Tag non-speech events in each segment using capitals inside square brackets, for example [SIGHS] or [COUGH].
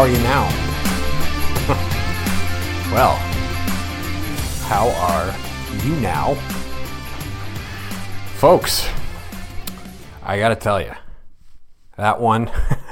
how are you now? [LAUGHS] well, how are you now? Folks, I gotta tell you, that one,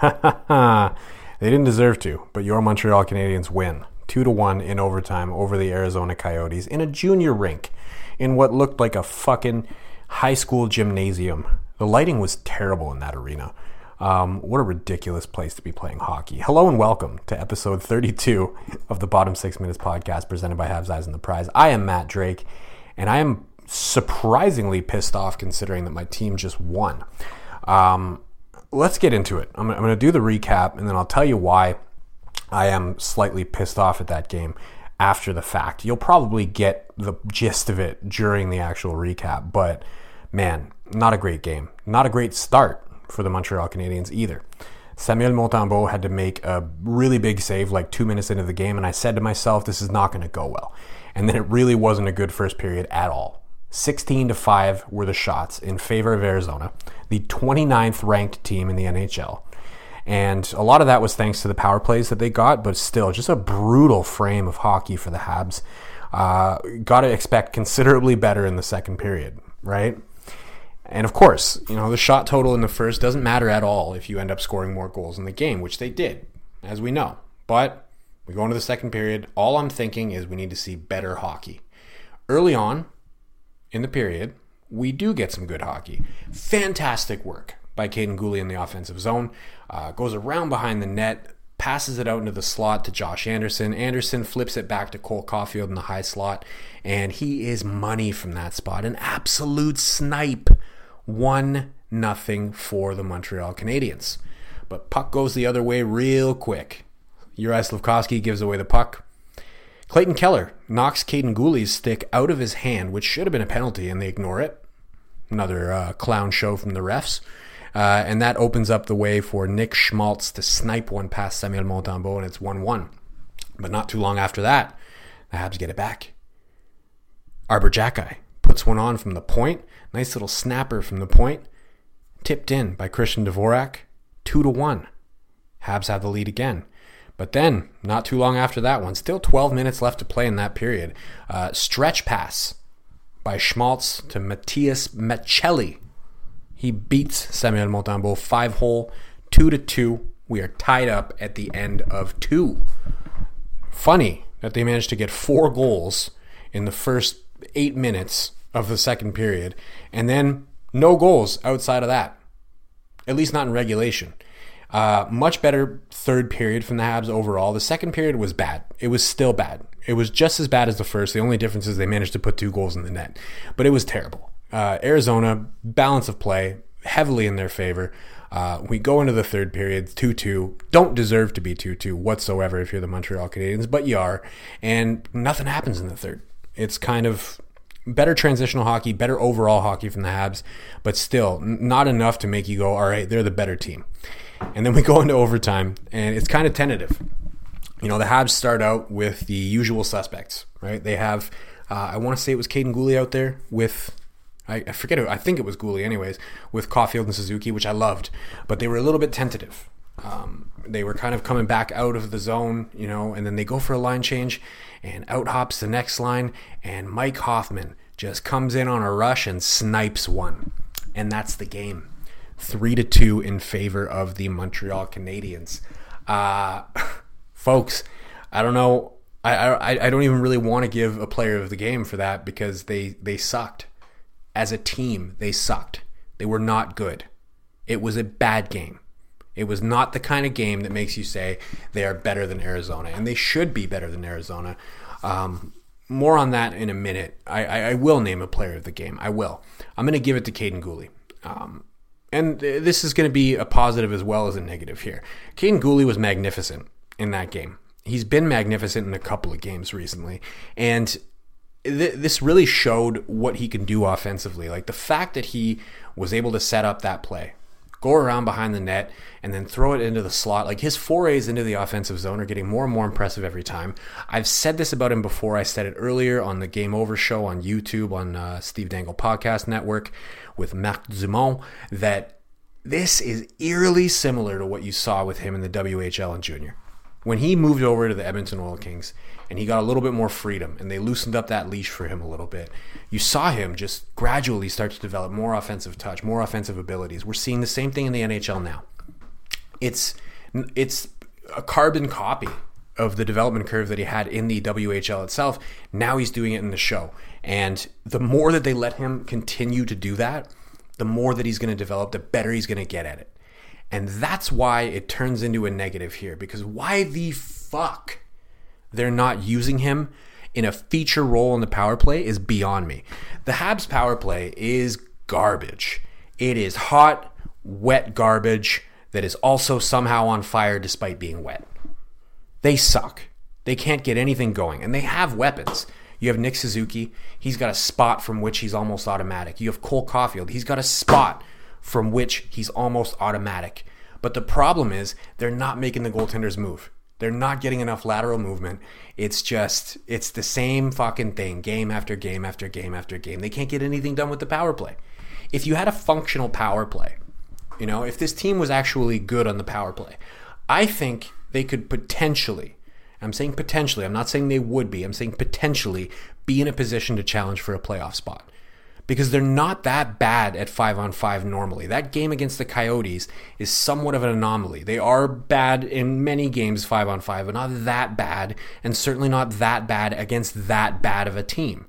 [LAUGHS] they didn't deserve to, but your Montreal Canadiens win. 2 to 1 in overtime over the Arizona Coyotes in a junior rink in what looked like a fucking high school gymnasium. The lighting was terrible in that arena. Um, what a ridiculous place to be playing hockey. Hello and welcome to episode 32 of the Bottom Six Minutes podcast presented by Habs Eyes on the Prize. I am Matt Drake, and I am surprisingly pissed off considering that my team just won. Um, let's get into it. I'm, I'm going to do the recap, and then I'll tell you why I am slightly pissed off at that game after the fact. You'll probably get the gist of it during the actual recap, but man, not a great game. Not a great start for the Montreal Canadiens either. Samuel Montembeault had to make a really big save like two minutes into the game, and I said to myself, this is not going to go well. And then it really wasn't a good first period at all. 16 to 5 were the shots in favor of Arizona, the 29th ranked team in the NHL. And a lot of that was thanks to the power plays that they got, but still, just a brutal frame of hockey for the Habs. Uh, got to expect considerably better in the second period, right? And of course, you know, the shot total in the first doesn't matter at all if you end up scoring more goals in the game, which they did, as we know. But we go into the second period. All I'm thinking is we need to see better hockey. Early on in the period, we do get some good hockey. Fantastic work by Kaiden Guhle in the offensive zone. Uh, goes around behind the net, passes it out into the slot to Josh Anderson. Anderson flips it back to Cole Caufield in the high slot, and he is money from that spot. An absolute snipe 1 nothing for the Montreal Canadiens. But puck goes the other way real quick. Juraj Slafkovsky gives away the puck. Clayton Keller knocks Kaiden Guhle's stick out of his hand, which should have been a penalty, and they ignore it. Another uh, clown show from the refs. Uh, and that opens up the way for Nick Schmaltz to snipe one past Samuel Montembeault, and it's 1 1. But not too long after that, the Habs get it back. Arber Xhekaj puts one on from the point, Nice little snapper from the point. Tipped in by Christian Dvorak. Two to one. Habs have the lead again. But then, not too long after that one, still 12 minutes left to play in that period. Uh, stretch pass by Schmaltz to Matias Maccelli. He beats Samuel Montembeault five hole, two to two. We are tied up at the end of two. Funny that they managed to get four goals in the first eight minutes of the second period, and then no goals outside of that, at least not in regulation. Uh, much better third period from the Habs overall. The second period was bad. It was still bad. It was just as bad as the first. The only difference is they managed to put two goals in the net, but it was terrible. Uh, Arizona, balance of play, heavily in their favor. Uh, we go into the third period, 2 2. Don't deserve to be 2 2 whatsoever if you're the Montreal Canadiens, but you are. And nothing happens in the third. It's kind of better transitional hockey, better overall hockey from the Habs, but still not enough to make you go, all right, they're the better team. And then we [LAUGHS] go into overtime, and it's kind of tentative. You know, the Habs start out with the usual suspects, right? They have, uh, I want to say it was Kaiden Guhle out there with, I, I forget, it, I think it was Guhle, anyways, with Caufield and Suzuki, which I loved, but they were a little bit tentative. Um, they were kind of coming back out of the zone, you know, and then they go for a line change, and out hops the next line, and Mike Hoffman just comes in on a rush and snipes one, and that's the game. Three to two in favor of the Montreal Canadiens. Uh, [LAUGHS] folks, I don't know. I, I I don't even really want to give a player of the game for that because they they sucked. As a team, they sucked. They were not good. It was a bad game. It was not the kind of game that makes you say they are better than Arizona, and they should be better than Arizona. Um, more on that in a minute. I, I, I, will name a player of the game. I will. I'm going to give it to Kaiden Guhle. Um, and this is going to be a positive as well as a negative here. Kaiden Guhle was magnificent in that game. He's been magnificent in a couple of games recently. And th- this really showed what he can do offensively. Like the fact that he was able to set up that play, go around behind the net, and then throw it into the slot. Like his forays into the offensive zone are getting more and more impressive every time. I've said this about him before. I said it earlier on the Game Over show on YouTube on uh, Steve Dangle Podcast Network with Marc Dumont that this is eerily similar to what you saw with him in the WHL and junior. When he moved over to the Edmonton Oil Kings and he got a little bit more freedom and they loosened up that leash for him a little bit, you saw him just gradually start to develop more offensive touch, more offensive abilities. We're seeing the same thing in the NHL now. It's it's a carbon copy of the development curve that he had in the WHL itself. Now he's doing it in the show. And the more that they let him continue to do that, the more that he's going to develop, the better he's going to get at it. And that's why it turns into a negative here because why the fuck they're not using him in a feature role in the power play is beyond me. The Habs power play is garbage. It is hot, wet garbage that is also somehow on fire despite being wet. They suck. They can't get anything going, and they have weapons. You have Nick Suzuki. He's got a spot from which he's almost automatic. You have Cole Caufield. He's got a spot from which he's almost automatic. But the problem is they're not making the goaltenders move. They're not getting enough lateral movement. It's just, it's the same fucking thing game after game after game after game. They can't get anything done with the power play. If you had a functional power play, you know, if this team was actually good on the power play, I think they could potentially, I'm saying potentially, I'm not saying they would be, I'm saying potentially be in a position to challenge for a playoff spot because they're not that bad at five on five normally. That game against the Coyotes is somewhat of an anomaly. They are bad in many games five on five, but not that bad, and certainly not that bad against that bad of a team.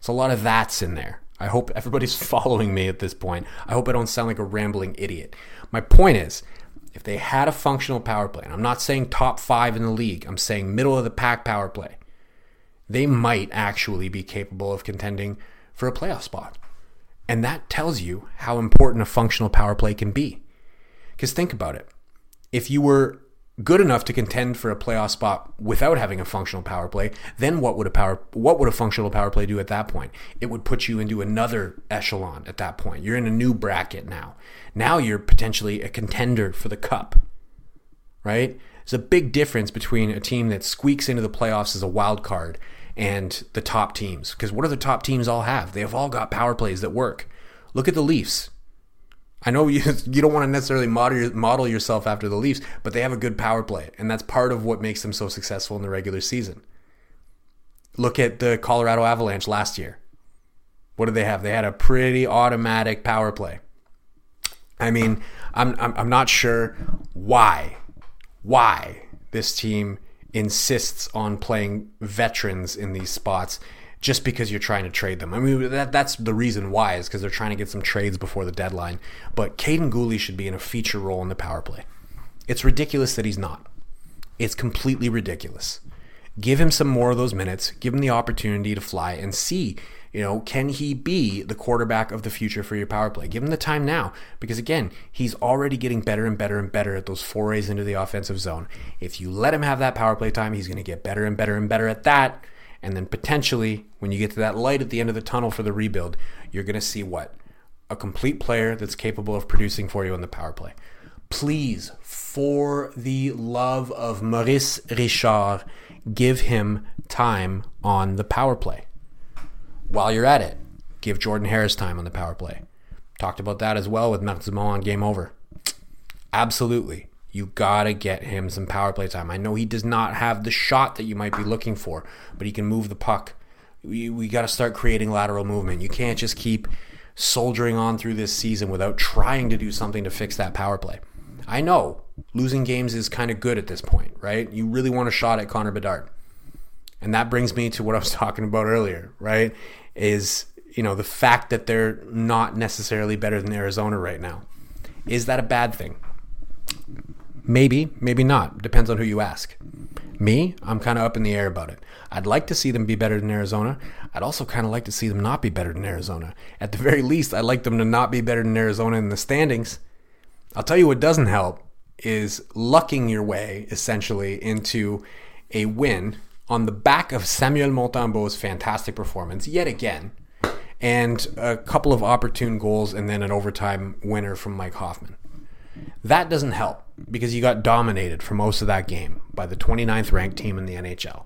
So a lot of that's in there. I hope everybody's [LAUGHS] following me at this point. I hope I don't sound like a rambling idiot. My point is, if they had a functional power play, and I'm not saying top five in the league, I'm saying middle of the pack power play, they might actually be capable of contending for a playoff spot. And that tells you how important a functional power play can be. Because think about it. If you were good enough to contend for a playoff spot without having a functional power play, then what would a power what would a functional power play do at that point? It would put you into another echelon at that point. You're in a new bracket now. Now you're potentially a contender for the cup. Right? There's a big difference between a team that squeaks into the playoffs as a wild card and the top teams. Because what do the top teams all have? They have all got power plays that work. Look at the Leafs. I know [LAUGHS] you you don't want to necessarily model model yourself after the Leafs, but they have a good power play, and that's part of what makes them so successful in the regular season. Look at the Colorado Avalanche last year. What did they have? They had a pretty automatic power play. I mean, I'm I'm, I'm not sure why why this team insists on playing veterans in these spots just because you're trying to trade them. I mean, that, that's the reason why is because they're trying to get some trades before the deadline. But Kaiden Guhle should be in a feature role in the power play. It's ridiculous that he's not. It's completely ridiculous. Give him some more of those minutes. Give him the opportunity to fly and see you know, can he be the quarterback of the future for your power play? Give him the time now because, again, he's already getting better and better and better at those forays into the offensive zone. If you let him have that power play time, he's going to get better and better and better at that. And then potentially, when you get to that light at the end of the tunnel for the rebuild, you're going to see what? A complete player that's capable of producing for you in the power play. Please, for the love of Maurice Richard, give him time on the power play while you're at it, give Jordan Harris time on the power play. Talked about that as well with Marc on Game Over. Absolutely. You got to get him some power play time. I know he does not have the shot that you might be looking for, but he can move the puck. We, we got to start creating lateral movement. You can't just keep soldiering on through this season without trying to do something to fix that power play. I know losing games is kind of good at this point, right? You really want a shot at Connor Bedard. And that brings me to what I was [LAUGHS] talking about earlier, right? is you know the fact that they're not necessarily better than Arizona right now. Is that a bad thing? Maybe, maybe not. Depends on who you ask. Me, I'm kind of up in the air about it. I'd like to see them be better than Arizona. I'd also kind of like to see them not be better than Arizona. At the very least, I'd like them to not be better than Arizona in the standings. I'll tell you what doesn't help is lucking your way essentially into a win on the back of Samuel Montembeault's fantastic performance yet again, and a couple of opportune goals and then an overtime winner from Mike Hoffman. That doesn't help because you got dominated for most of that game by the 29th ranked team in the NHL.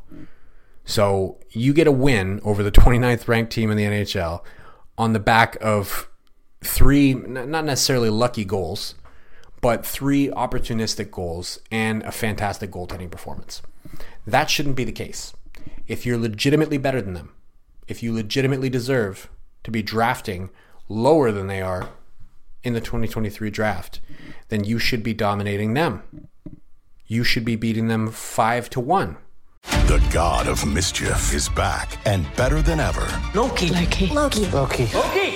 So you get a win over the 29th ranked team in the NHL on the back of three, not necessarily lucky goals, but three opportunistic goals and a fantastic goaltending performance. That shouldn't be the case. If you're legitimately better than them, if you legitimately deserve to be drafting lower than they are in the 2023 draft, then you should be dominating them. You should be beating them 5 to 1. The god of mischief is back and better than ever. Loki. Loki. Loki. Loki. Loki.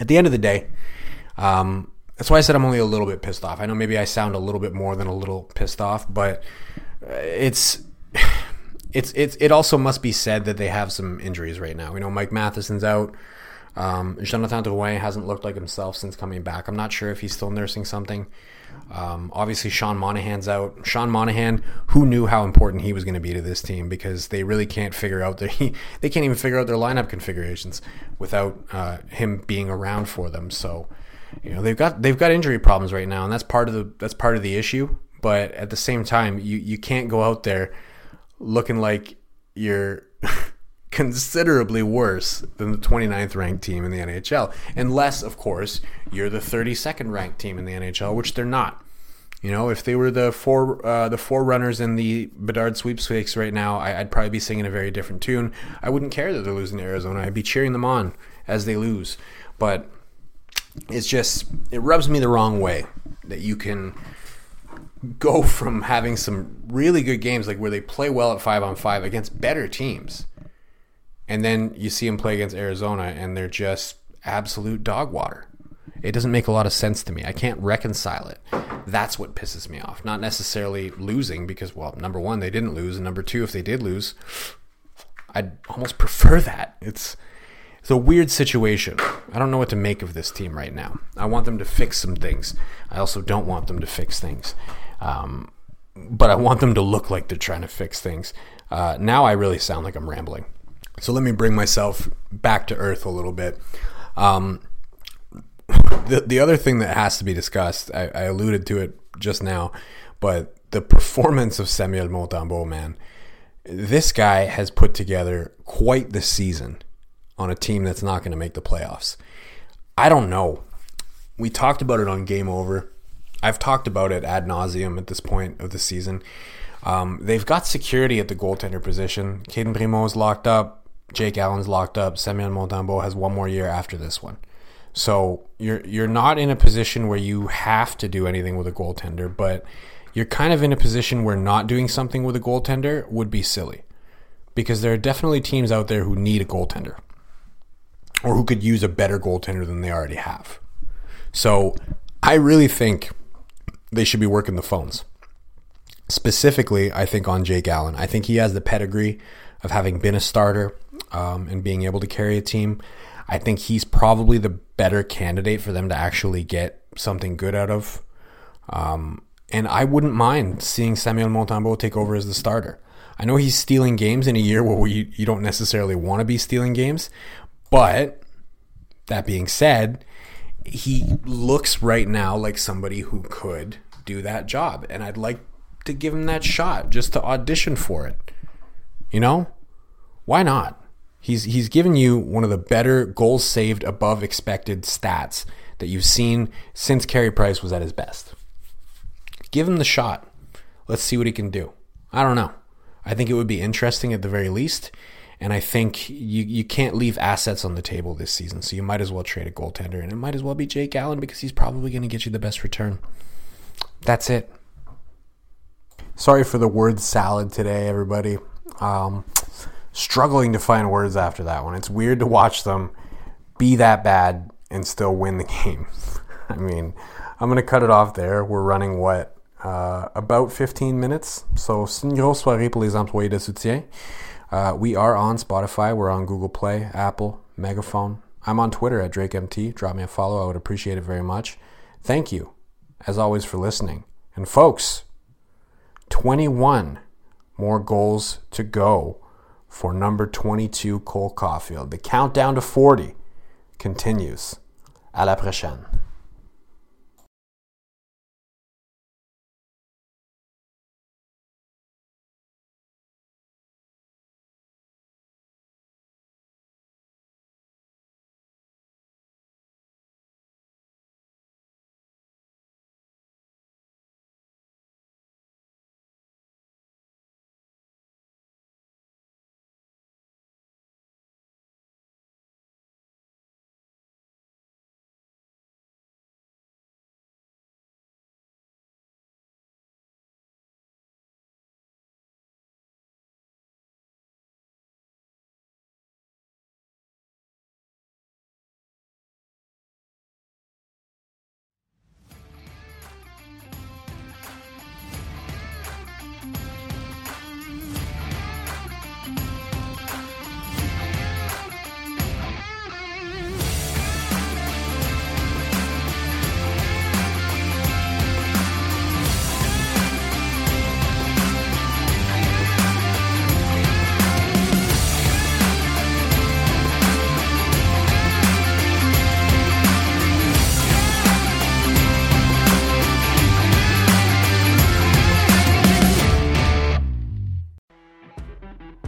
At the end of the day, um, that's why I said I'm only a little bit pissed off. I know maybe I sound a little bit more than a little pissed off, but uh, it's [SIGHS] it's it's it also must be said that they have some injuries right now. You know, Mike Matheson's out. Um, Jonathan Drouin hasn't looked like himself since coming back. I'm not sure if he's still nursing something. Um, obviously, Sean Monahan's out. Sean Monahan, who knew how important he was going to be to this team because they really can't figure out their [LAUGHS] they can't even figure out their lineup configurations without uh, him being around for them. So, you know, they've got they've got injury problems right now, and that's part of the that's part of the issue. But at the same time, you you can't go out there looking like you're [LAUGHS] considerably worse than the 29th ranked team in the NHL. Unless, of course, you're the 32nd ranked team in the NHL, which they're not. You know, if they were the four uh, the runners in the Bedard sweepstakes right now, I, would probably be singing a very different tune. I wouldn't care that they're losing to Arizona. I'd be cheering them on as they lose. But it's just it rubs me the wrong way that you can go from having some really good games like where they play well at five on five against better teams and then you see them play against Arizona and they're just absolute dog water. It doesn't make a lot of sense to me. I can't reconcile it. That's what pisses me off. Not necessarily losing because, well, number one, they didn't lose, and number two, if they did lose, I'd almost prefer that. It's it's a weird situation. I don't know what to make of this team right now. I want them to fix some things. I also don't want them to fix things. Um, but I want them to look like they're trying to fix things. Uh, now I really sound like I'm rambling. So let me bring myself back to earth a little bit. Um, the the other thing that has to be discussed, I, I, alluded to it just now, but the performance of Samuel Montembeault, man, this guy has put together quite the season on a team that's not going to make the playoffs. I don't know. We talked about it on Game Over. I've talked about it ad nauseum at this point of the season. Um, they've got security at the goaltender position. Cayden Primeau is locked up. Jake Allen's locked up. Semyon Montembeault has one more year after this one. So you're you're not in a position where you have to do anything with a goaltender, but you're kind of in a position where not doing something with a goaltender would be silly. Because there are definitely teams out there who need a goaltender. Or who could use a better goaltender than they already have. So I really think they should be working the phones. Specifically, I think on Jake Allen. I think he has the pedigree of having been a starter um, and being able to carry a team. I think he's probably the better candidate for them to actually get something good out of. Um, and I wouldn't mind seeing Samuel Montembeault take over as the starter. I know he's stealing games in a year where you, you don't necessarily want to be stealing games, but that being said, he looks right now like somebody who could do that job. And I'd like to give him that shot just to audition for it. You know? Why not? He's he's given you one of the better goals saved above expected stats that you've seen since Carey Price was at his best. Give him the shot. Let's see what he can do. I don't know. I think it would be interesting at the very least. And I think you, you can't leave assets on the table this season. So you might as well trade a goaltender. And it might as well be Jake Allen because he's probably going to get you the best return. That's it. Sorry for the word salad today, everybody. Um, struggling to find words after that one. It's weird to watch them be that bad and still win the [LAUGHS] game. I mean, I'm going to cut it off there. We're running what? Uh, about 15 minutes. So, une grosse soirée pour les employés de soutien. Uh, we are on Spotify. We're on Google Play, Apple, Megaphone. I'm on Twitter at DrakeMT. Drop me a follow. I would appreciate it very much. Thank you, as always, for listening. And folks, 21 more goals to go for number 22 Cole Caufield. The countdown to 40 continues. À la prochaine.